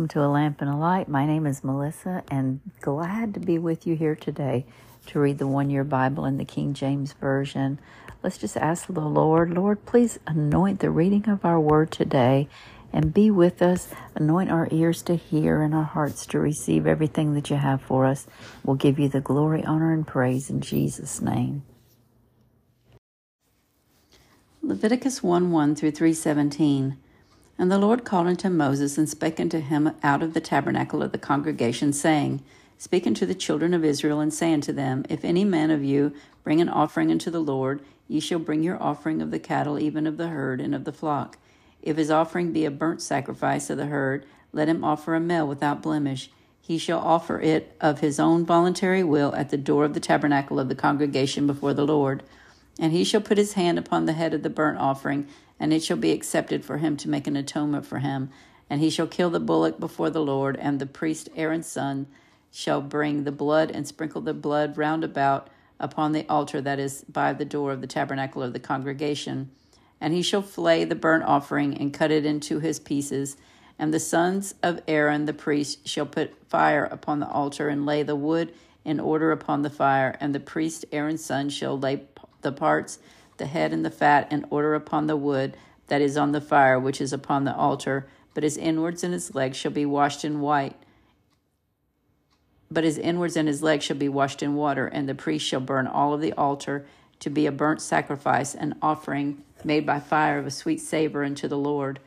Welcome to A Lamp and a Light. My name is Melissa, and glad to be with you here today to read the one year Bible in the King James Version. Let's just ask the Lord, Lord, please anoint the reading of our word today and be with us. Anoint our ears to hear and our hearts to receive everything that you have for us. We'll give you the glory, honor, and praise in Jesus' name. Leviticus 1 1 through 317. And the Lord called unto Moses and spake unto him out of the tabernacle of the congregation, saying, Speak unto the children of Israel, and say unto them, If any man of you bring an offering unto the Lord, ye shall bring your offering of the cattle, even of the herd and of the flock. If his offering be a burnt sacrifice of the herd, let him offer a male without blemish. He shall offer it of his own voluntary will at the door of the tabernacle of the congregation before the Lord. And he shall put his hand upon the head of the burnt offering, and it shall be accepted for him to make an atonement for him. And he shall kill the bullock before the Lord, and the priest Aaron's son shall bring the blood and sprinkle the blood round about upon the altar that is by the door of the tabernacle of the congregation. And he shall flay the burnt offering and cut it into his pieces. And the sons of Aaron the priest shall put fire upon the altar and lay the wood in order upon the fire. And the priest Aaron's son shall lay the parts the head and the fat in order upon the wood that is on the fire which is upon the altar, but his inwards and his legs shall be washed in white. But his inwards and his legs shall be washed in water, and the priest shall burn all of the altar to be a burnt sacrifice, an offering made by fire of a sweet savor unto the Lord.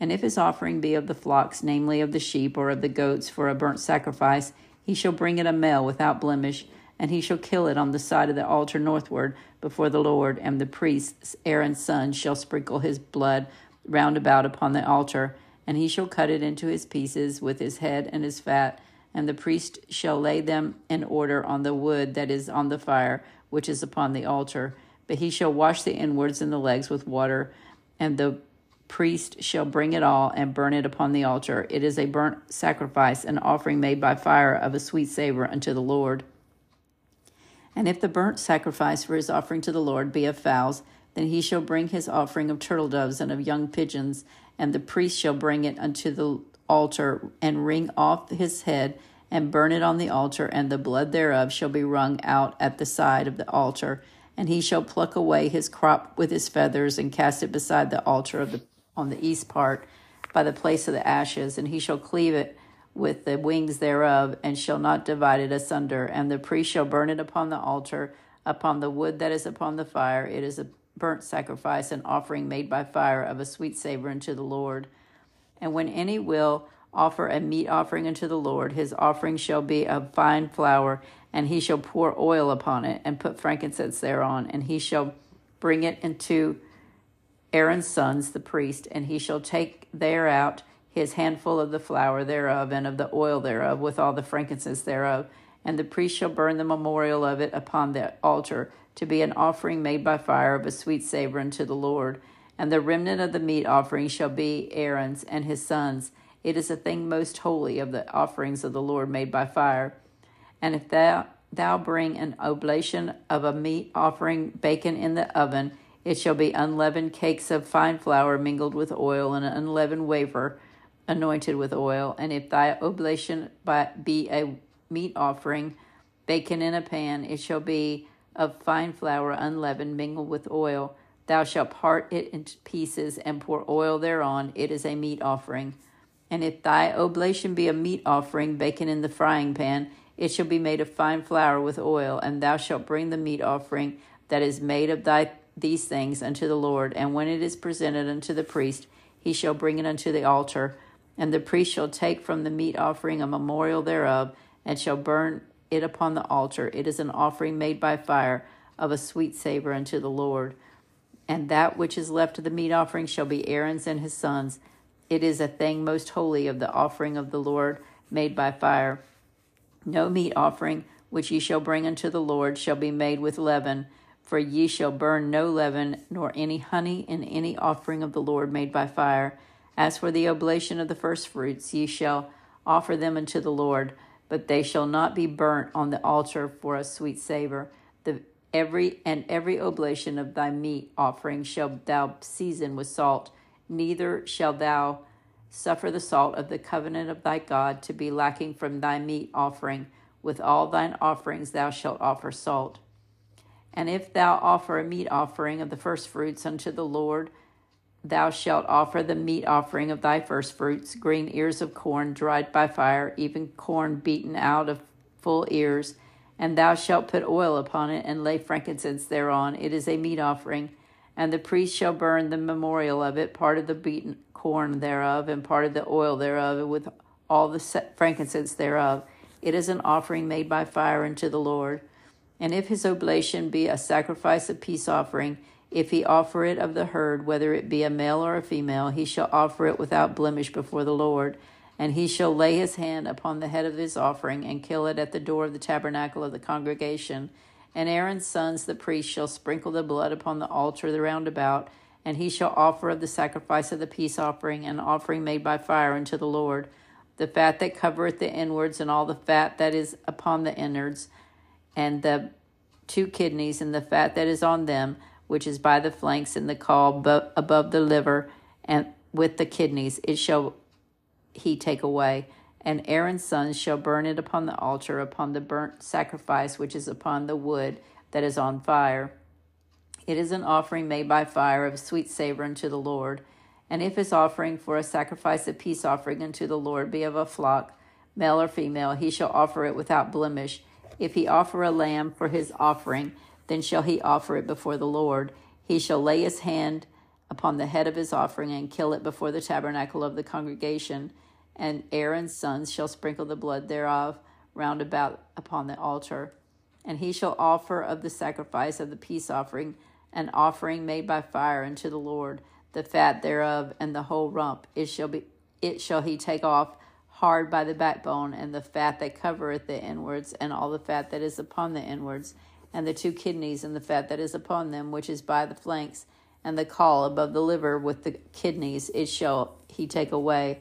And if his offering be of the flocks, namely of the sheep or of the goats, for a burnt sacrifice, he shall bring it a male without blemish and he shall kill it on the side of the altar northward before the Lord, and the priest Aaron's son shall sprinkle his blood round about upon the altar, and he shall cut it into his pieces with his head and his fat, and the priest shall lay them in order on the wood that is on the fire, which is upon the altar. But he shall wash the inwards and the legs with water, and the priest shall bring it all and burn it upon the altar. It is a burnt sacrifice, an offering made by fire of a sweet savor unto the Lord. And if the burnt sacrifice for his offering to the Lord be of fowls, then he shall bring his offering of turtle doves and of young pigeons, and the priest shall bring it unto the altar, and wring off his head, and burn it on the altar, and the blood thereof shall be wrung out at the side of the altar. And he shall pluck away his crop with his feathers, and cast it beside the altar of the on the east part, by the place of the ashes, and he shall cleave it with the wings thereof, and shall not divide it asunder. And the priest shall burn it upon the altar, upon the wood that is upon the fire. It is a burnt sacrifice, an offering made by fire of a sweet savor unto the Lord. And when any will offer a meat offering unto the Lord, his offering shall be of fine flour, and he shall pour oil upon it, and put frankincense thereon, and he shall bring it into Aaron's sons, the priest, and he shall take thereout his handful of the flour thereof, and of the oil thereof, with all the frankincense thereof. And the priest shall burn the memorial of it upon the altar, to be an offering made by fire of a sweet savor unto the Lord. And the remnant of the meat offering shall be Aaron's and his sons. It is a thing most holy of the offerings of the Lord made by fire. And if thou, thou bring an oblation of a meat offering baken in the oven, it shall be unleavened cakes of fine flour mingled with oil, and an unleavened wafer anointed with oil, and if thy oblation be a meat offering, baken in a pan, it shall be of fine flour unleavened, mingled with oil. Thou shalt part it into pieces and pour oil thereon. It is a meat offering. And if thy oblation be a meat offering, baken in the frying pan, it shall be made of fine flour with oil, and thou shalt bring the meat offering that is made of thy these things unto the Lord. And when it is presented unto the priest, he shall bring it unto the altar. And the priest shall take from the meat offering a memorial thereof, and shall burn it upon the altar. It is an offering made by fire of a sweet savor unto the Lord. And that which is left of the meat offering shall be Aaron's and his sons. It is a thing most holy of the offering of the Lord made by fire. No meat offering which ye shall bring unto the Lord shall be made with leaven, for ye shall burn no leaven, nor any honey in any offering of the Lord made by fire. As for the oblation of the firstfruits, ye shall offer them unto the Lord, but they shall not be burnt on the altar for a sweet savor. The every and every oblation of thy meat offering shall thou season with salt, neither shall thou Suffer the salt of the covenant of thy God to be lacking from thy meat offering. With all thine offerings thou shalt offer salt. And if thou offer a meat offering of the firstfruits unto the Lord, thou shalt offer the meat offering of thy firstfruits, green ears of corn dried by fire, even corn beaten out of full ears. And thou shalt put oil upon it, and lay frankincense thereon. It is a meat offering. And the priest shall burn the memorial of it, part of the beaten corn thereof, and part of the oil thereof, with all the frankincense thereof. It is an offering made by fire unto the Lord. And if his oblation be a sacrifice of peace offering, if he offer it of the herd, whether it be a male or a female, he shall offer it without blemish before the Lord. And he shall lay his hand upon the head of his offering, and kill it at the door of the tabernacle of the congregation. And Aaron's sons, the priests, shall sprinkle the blood upon the altar the roundabout, and he shall offer of the sacrifice of the peace offering an offering made by fire unto the Lord. The fat that covereth the inwards, and all the fat that is upon the innards, and the two kidneys and the fat that is on them, which is by the flanks and the caul above the liver, and with the kidneys, it shall he take away. And Aaron's sons shall burn it upon the altar, upon the burnt sacrifice which is upon the wood that is on fire. It is an offering made by fire of sweet savor unto the Lord. And if his offering for a sacrifice of peace offering unto the Lord be of a flock, male or female, he shall offer it without blemish. If he offer a lamb for his offering, then shall he offer it before the Lord. He shall lay his hand upon the head of his offering and kill it before the tabernacle of the congregation. And Aaron's sons shall sprinkle the blood thereof round about upon the altar. And he shall offer of the sacrifice of the peace offering an offering made by fire unto the Lord, the fat thereof and the whole rump. It shall be it shall he take off hard by the backbone, and the fat that covereth the inwards, and all the fat that is upon the inwards, and the two kidneys, and the fat that is upon them, which is by the flanks, and the caul above the liver with the kidneys, it shall he take away.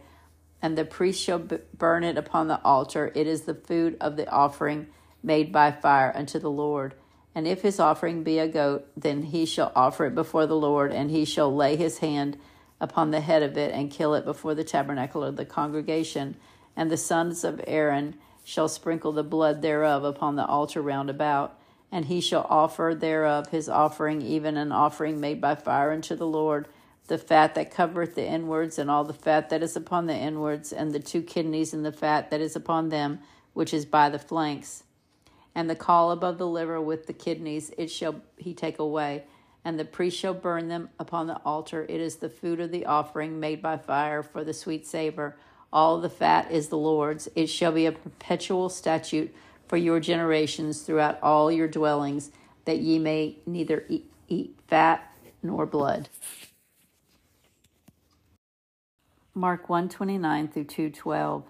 And the priest shall burn it upon the altar. It is the food of the offering made by fire unto the Lord. And if his offering be a goat, then he shall offer it before the Lord, and he shall lay his hand upon the head of it and kill it before the tabernacle of the congregation. And the sons of Aaron shall sprinkle the blood thereof upon the altar round about. And he shall offer thereof his offering, even an offering made by fire unto the Lord, the fat that covereth the inwards, and all the fat that is upon the inwards, and the two kidneys and the fat that is upon them, which is by the flanks. And the caul above the liver with the kidneys, it shall he take away and the priest shall burn them upon the altar. It is the food of the offering made by fire for the sweet savor. All the fat is the Lord's. It shall be a perpetual statute for your generations throughout all your dwellings, that ye may neither eat, eat fat nor blood. Mark 129 through 212.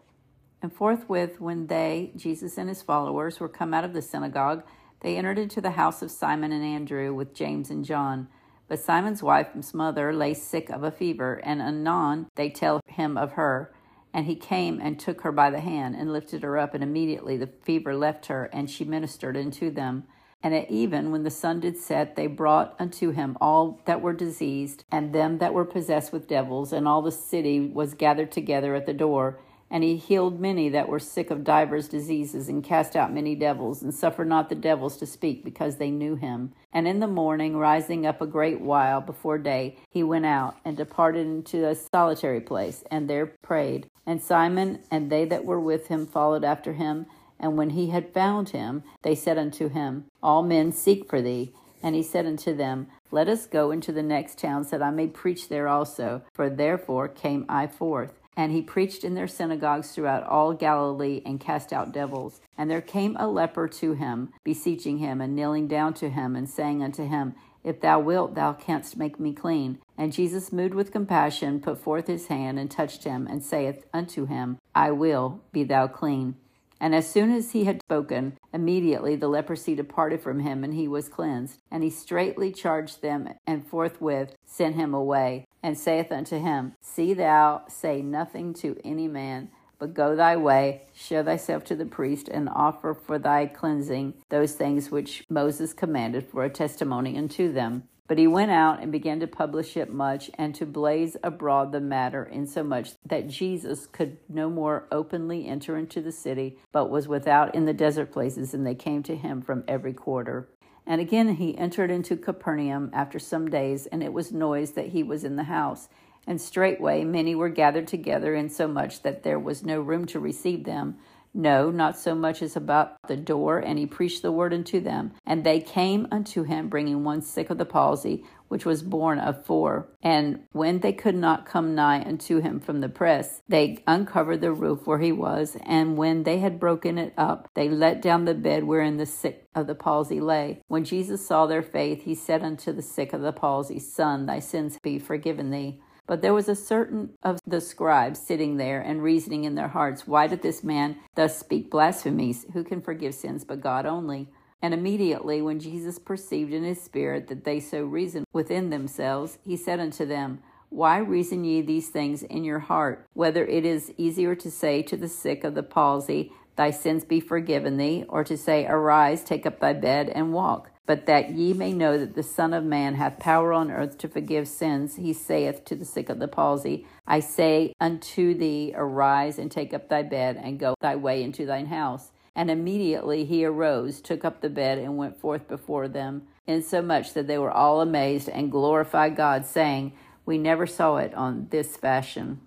And forthwith, when they, Jesus and his followers, were come out of the synagogue, they entered into the house of Simon and Andrew with James and John. But Simon's wife's mother lay sick of a fever, and anon they tell him of her. And he came and took her by the hand and lifted her up, and immediately the fever left her, and she ministered unto them. And at even when the sun did set, they brought unto him all that were diseased, and them that were possessed with devils, and all the city was gathered together at the door. And he healed many that were sick of divers diseases, and cast out many devils, and suffered not the devils to speak, because they knew him. And in the morning, rising up a great while before day, he went out, and departed into a solitary place, and there prayed. And Simon and they that were with him followed after him. And when he had found him, they said unto him, All men seek for thee. And he said unto them, Let us go into the next towns, that I may preach there also. For therefore came I forth. And he preached in their synagogues throughout all Galilee and cast out devils. And there came a leper to him, beseeching him, and kneeling down to him, and saying unto him, If thou wilt, thou canst make me clean. And Jesus, moved with compassion, put forth his hand, and touched him, and saith unto him, I will, be thou clean. And as soon as he had spoken, immediately the leprosy departed from him, and he was cleansed. And he straightly charged them, and forthwith sent him away, and saith unto him, See thou say nothing to any man, but go thy way, show thyself to the priest, and offer for thy cleansing those things which Moses commanded for a testimony unto them. But he went out and began to publish it much and to blaze abroad the matter, insomuch that Jesus could no more openly enter into the city, but was without in the desert places, and they came to him from every quarter. And again he entered into Capernaum after some days, and it was noised that he was in the house. And straightway many were gathered together, insomuch that there was no room to receive them. No, not so much as about the door. And he preached the word unto them. And they came unto him, bringing one sick of the palsy, which was borne of four. And when they could not come nigh unto him from the press, they uncovered the roof where he was. And when they had broken it up, they let down the bed wherein the sick of the palsy lay. When Jesus saw their faith, he said unto the sick of the palsy, Son, thy sins be forgiven thee. But there was a certain of the scribes sitting there and reasoning in their hearts, Why did this man thus speak blasphemies? Who can forgive sins but God only? And immediately, when Jesus perceived in his spirit that they so reasoned within themselves, he said unto them, Why reason ye these things in your heart? Whether it is easier to say to the sick of the palsy, Thy sins be forgiven thee, or to say, Arise, take up thy bed, and walk but that ye may know that the Son of Man hath power on earth to forgive sins, he saith to the sick of the palsy, I say unto thee, Arise and take up thy bed, and go thy way into thine house. And immediately he arose, took up the bed, and went forth before them, insomuch that they were all amazed and glorified God, saying, We never saw it on this fashion.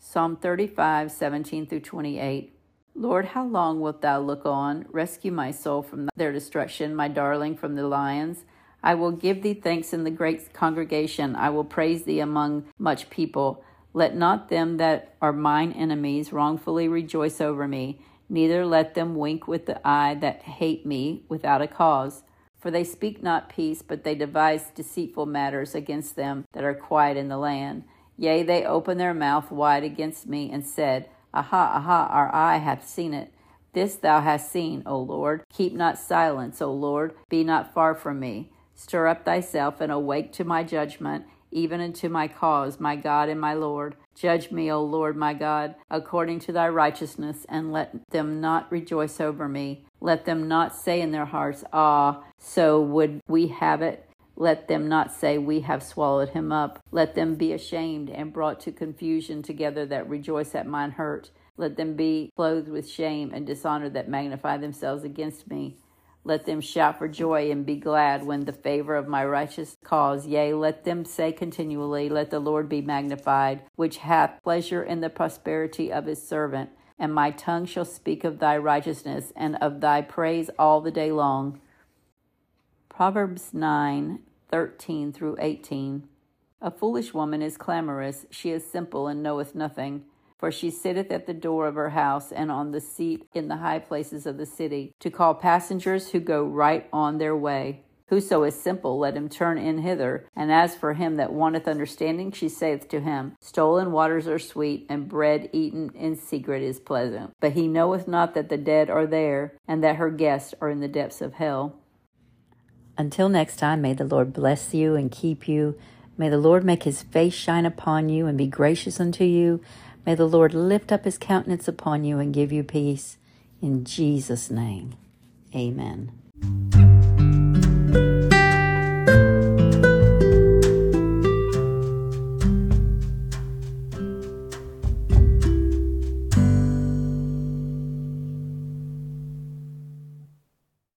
Psalm 35, 17 through 28. Lord, how long wilt thou look on? Rescue my soul from their destruction, my darling from the lions. I will give thee thanks in the great congregation. I will praise thee among much people. Let not them that are mine enemies wrongfully rejoice over me, neither let them wink with the eye that hate me without a cause. For they speak not peace, but they devise deceitful matters against them that are quiet in the land. Yea, they opened their mouth wide against me, and said, Aha, aha, our eye hath seen it. This thou hast seen, O Lord. Keep not silence, O Lord. Be not far from me. Stir up thyself and awake to my judgment, even unto my cause, my God and my Lord. Judge me, O Lord my God, according to thy righteousness, and let them not rejoice over me. Let them not say in their hearts, Ah, so would we have it. Let them not say, We have swallowed him up. Let them be ashamed and brought to confusion together that rejoice at mine hurt. Let them be clothed with shame and dishonor that magnify themselves against me. Let them shout for joy and be glad when the favor of my righteous cause, yea, let them say continually, Let the Lord be magnified, which hath pleasure in the prosperity of his servant. And my tongue shall speak of thy righteousness and of thy praise all the day long. Proverbs 9 13 through 18. A foolish woman is clamorous, she is simple and knoweth nothing. For she sitteth at the door of her house and on the seat in the high places of the city, to call passengers who go right on their way. Whoso is simple, let him turn in hither. And as for him that wanteth understanding, she saith to him, Stolen waters are sweet, and bread eaten in secret is pleasant. But he knoweth not that the dead are there, and that her guests are in the depths of hell. Until next time, may the Lord bless you and keep you. May the Lord make his face shine upon you and be gracious unto you. May the Lord lift up his countenance upon you and give you peace. In Jesus' name, amen.